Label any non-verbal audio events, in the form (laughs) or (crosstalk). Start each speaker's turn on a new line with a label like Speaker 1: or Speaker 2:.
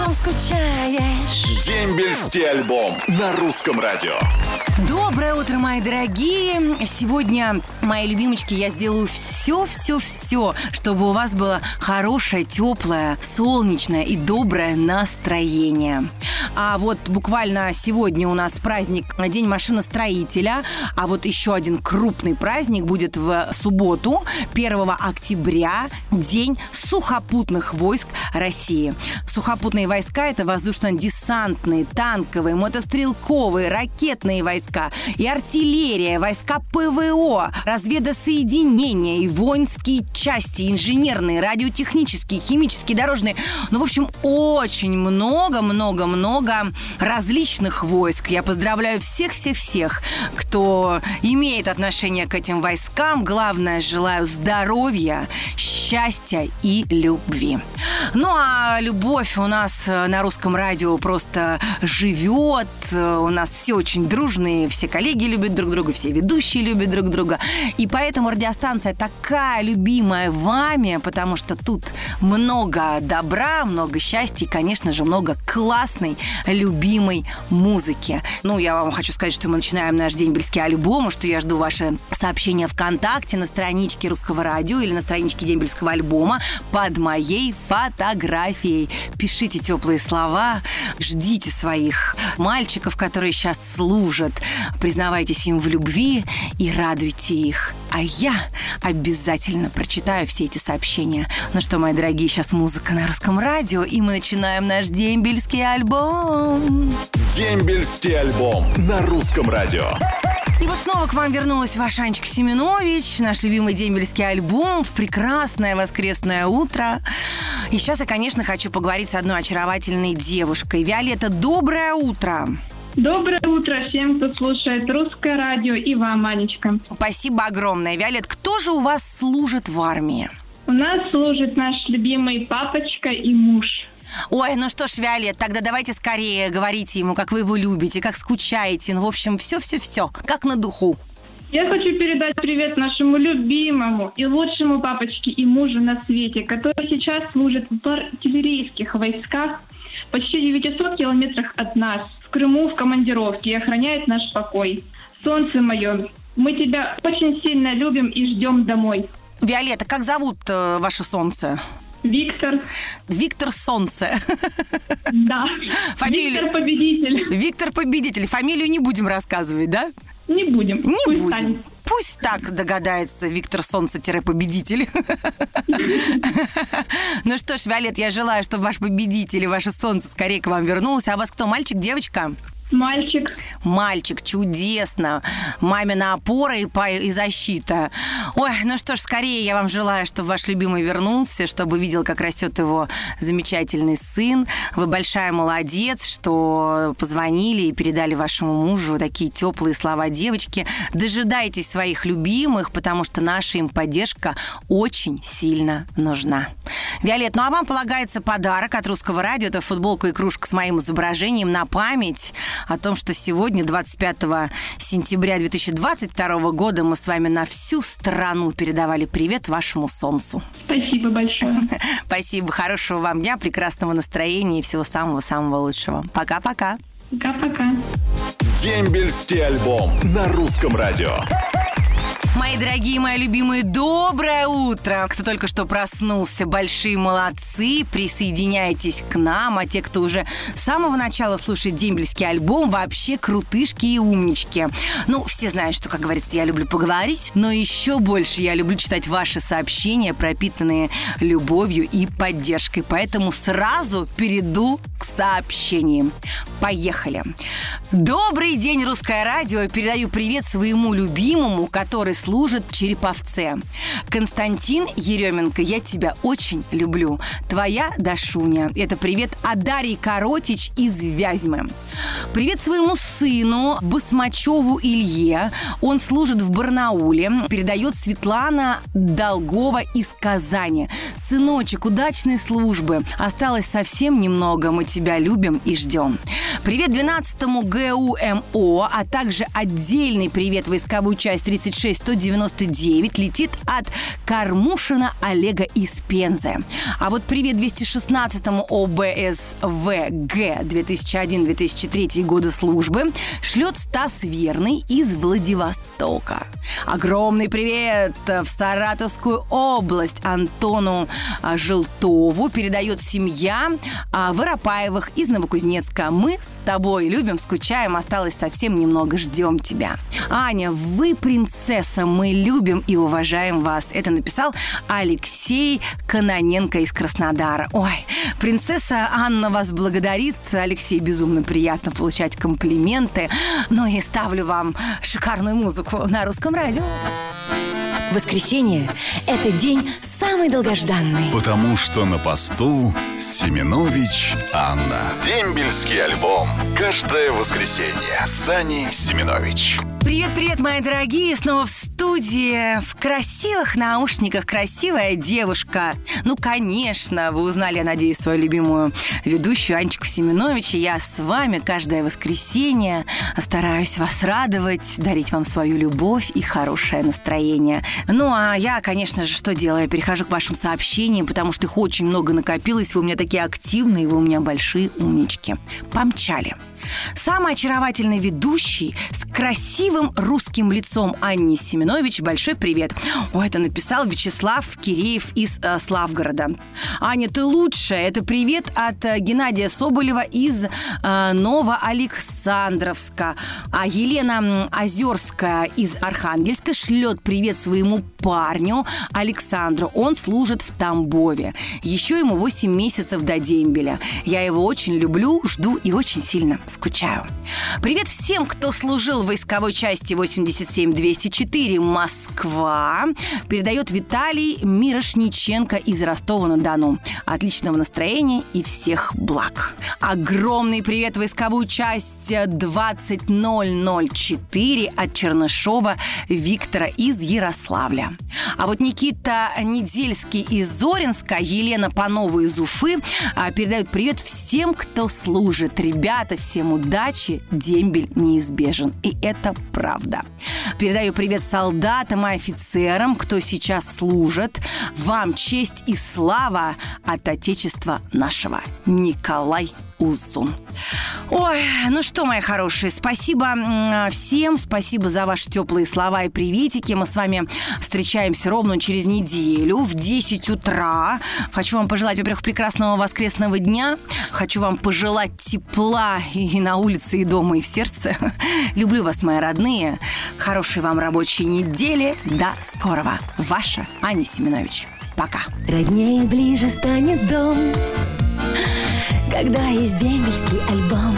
Speaker 1: Потом скучаешь.
Speaker 2: Дембельский альбом на русском радио.
Speaker 3: Доброе утро, мои дорогие! Сегодня, мои любимочки, я сделаю все-все-все, чтобы у вас было хорошее, теплое, солнечное и доброе настроение. А вот буквально сегодня у нас праздник День машиностроителя, а вот еще один крупный праздник будет в субботу, 1 октября, День сухопутных войск России. Сухопутные войска – это воздушно-десантные, танковые, мотострелковые, ракетные войска и артиллерия, войска ПВО, разведосоединения и воинские части, инженерные, радиотехнические, химические, дорожные. Ну, в общем, очень много-много-много различных войск. Я поздравляю всех-всех-всех, кто имеет отношение к этим войскам. Главное, желаю здоровья, счастья и любви. Ну, а любовь у нас э, на русском радио просто живет. У нас все очень дружные, все коллеги любят друг друга, все ведущие любят друг друга. И поэтому радиостанция такая любимая вами, потому что тут много добра, много счастья и, конечно же, много классной, любимой музыки. Ну, я вам хочу сказать, что мы начинаем наш день Дембельский альбом, что я жду ваши сообщения ВКонтакте на страничке Русского радио или на страничке Дембельского альбома под моей фотографией. Пишите теплые слова, ждите своих мальчиков, которые сейчас служат, признавайтесь им в любви и радуйте их. А я обязательно прочитаю все эти сообщения. Ну что, мои дорогие, сейчас музыка на русском радио, и мы начинаем наш дембельский альбом.
Speaker 2: Дембельский альбом на русском радио.
Speaker 3: И вот снова к вам вернулась ваша Анечка Семенович, наш любимый дембельский альбом в прекрасное воскресное утро. И сейчас я, конечно, хочу поговорить с одной очаровательной девушкой. Виолетта, доброе утро!
Speaker 4: Доброе утро всем, кто слушает русское радио и вам, Анечка.
Speaker 3: Спасибо огромное. Виолет, кто же у вас служит в армии?
Speaker 4: У нас служит наш любимый папочка и муж.
Speaker 3: Ой, ну что ж, Виолет, тогда давайте скорее говорите ему, как вы его любите, как скучаете. Ну, в общем, все-все-все, как на духу.
Speaker 4: Я хочу передать привет нашему любимому и лучшему папочке и мужу на свете, который сейчас служит в артиллерийских войсках почти 900 километрах от нас, в Крыму в командировке и охраняет наш покой. Солнце мое, мы тебя очень сильно любим и ждем домой.
Speaker 3: Виолетта, как зовут э, ваше солнце?
Speaker 4: Виктор.
Speaker 3: Виктор Солнце. (laughs)
Speaker 4: Да.
Speaker 3: Фамилия...
Speaker 4: Виктор Победитель.
Speaker 3: Виктор Победитель. Фамилию не будем рассказывать, да?
Speaker 4: Не будем.
Speaker 3: Не
Speaker 4: Пусть
Speaker 3: будем.
Speaker 4: станет.
Speaker 3: Пусть так догадается Виктор Солнце-победитель. (laughs) Ну что ж, Виолет, я желаю, чтобы ваш победитель и ваше солнце скорее к вам вернулось. А у вас кто, мальчик, девочка?
Speaker 4: Мальчик.
Speaker 3: Мальчик, чудесно. Мамина опора и, па- и защита. Ой, ну что ж, скорее я вам желаю, чтобы ваш любимый вернулся, чтобы видел, как растет его замечательный сын. Вы большая молодец, что позвонили и передали вашему мужу такие теплые слова девочки. Дожидайтесь своих любимых, потому что наша им поддержка очень сильно нужна. Виолет, ну а вам полагается подарок от русского радио. Это футболка и кружка с моим изображением на память о том, что сегодня, 25 сентября 2022 года, мы с вами на всю страну передавали привет вашему солнцу.
Speaker 4: Спасибо большое. (laughs)
Speaker 3: Спасибо, хорошего вам дня, прекрасного настроения и всего самого-самого лучшего. Пока-пока.
Speaker 4: Пока-пока.
Speaker 2: Дембельский альбом на русском радио.
Speaker 3: Мои дорогие, мои любимые, доброе утро! Кто только что проснулся, большие молодцы, присоединяйтесь к нам, а те, кто уже с самого начала слушает дембельский альбом, вообще крутышки и умнички. Ну, все знают, что, как говорится, я люблю поговорить, но еще больше я люблю читать ваши сообщения, пропитанные любовью и поддержкой. Поэтому сразу перейду к сообщениям. Поехали. Добрый день, Русское радио. Передаю привет своему любимому, который служит Череповце. Константин Еременко, я тебя очень люблю. Твоя Дашуня. Это привет от Дарьи Коротич из Вязьмы. Привет своему сыну Басмачеву Илье. Он служит в Барнауле. Передает Светлана Долгова из Казани. Сыночек, удачной службы. Осталось совсем немного. Мы тебя любим и ждем. Привет 12-му ГУМО, а также отдельный привет войсковую часть 36-199 летит от Кармушина Олега из Пензы. А вот привет 216-му ОБСВГ 2001-2003 года службы шлет Стас Верный из Владивостока. Огромный привет в Саратовскую область Антону а, Желтову передает семья а, Воропаевых из Новокузнецка. Мы с тобой любим, скучаем, осталось совсем немного, ждем тебя. Аня, вы принцесса, мы любим и уважаем вас. Это написал Алексей Каноненко из Краснодара. Ой, принцесса Анна вас благодарит. Алексей, безумно приятно получать комплименты. Ну и ставлю вам шикарную музыку на русском радио.
Speaker 1: Воскресенье – это день самый долгожданный.
Speaker 2: Потому что на посту Семенович Анна. Дембельский альбом. Каждое воскресенье. Сани Семенович.
Speaker 3: Привет-привет, мои дорогие! Снова в студии, в красивых наушниках, красивая девушка. Ну, конечно, вы узнали, я надеюсь, свою любимую ведущую Анечку Семенович. Я с вами каждое воскресенье стараюсь вас радовать, дарить вам свою любовь и хорошее настроение. Ну, а я, конечно же, что делаю? Перехожу к вашим сообщениям, потому что их очень много накопилось. Вы у меня такие активные, вы у меня большие умнички. Помчали. Самый очаровательный ведущий с красивым русским лицом Анни Семенович. Большой привет. Ой, это написал Вячеслав Киреев из э, Славгорода. Аня, ты лучшая. Это привет от э, Геннадия Соболева из э, Новоалександровска. А Елена Озерская из Архангельска шлет привет своему парню Александру. Он служит в Тамбове. Еще ему 8 месяцев до дембеля. Я его очень люблю, жду и очень сильно скучаю. Привет всем, кто служил в войсковой части 87204 Москва. Передает Виталий Мирошниченко из Ростова-на-Дону. Отличного настроения и всех благ. Огромный привет войсковую часть 20004 от Чернышова Виктора из Ярославля. А вот Никита Недельский из Зоринска, Елена Панова из Уфы а, передают привет всем, кто служит. Ребята, всем удачи, дембель неизбежен. И это правда. Передаю привет солдатам и офицерам, кто сейчас служит. Вам честь и слава от Отечества нашего. Николай Узун. Ой, ну что, мои хорошие, спасибо всем, спасибо за ваши теплые слова и приветики. Мы с вами встречаемся ровно через неделю в 10 утра. Хочу вам пожелать, во-первых, прекрасного воскресного дня. Хочу вам пожелать тепла и на улице, и дома, и в сердце. (laughs) Люблю вас, мои родные. Хорошей вам рабочей недели. До скорого. Ваша Аня Семенович. Пока.
Speaker 1: Роднее ближе станет дом, когда есть дембельский альбом.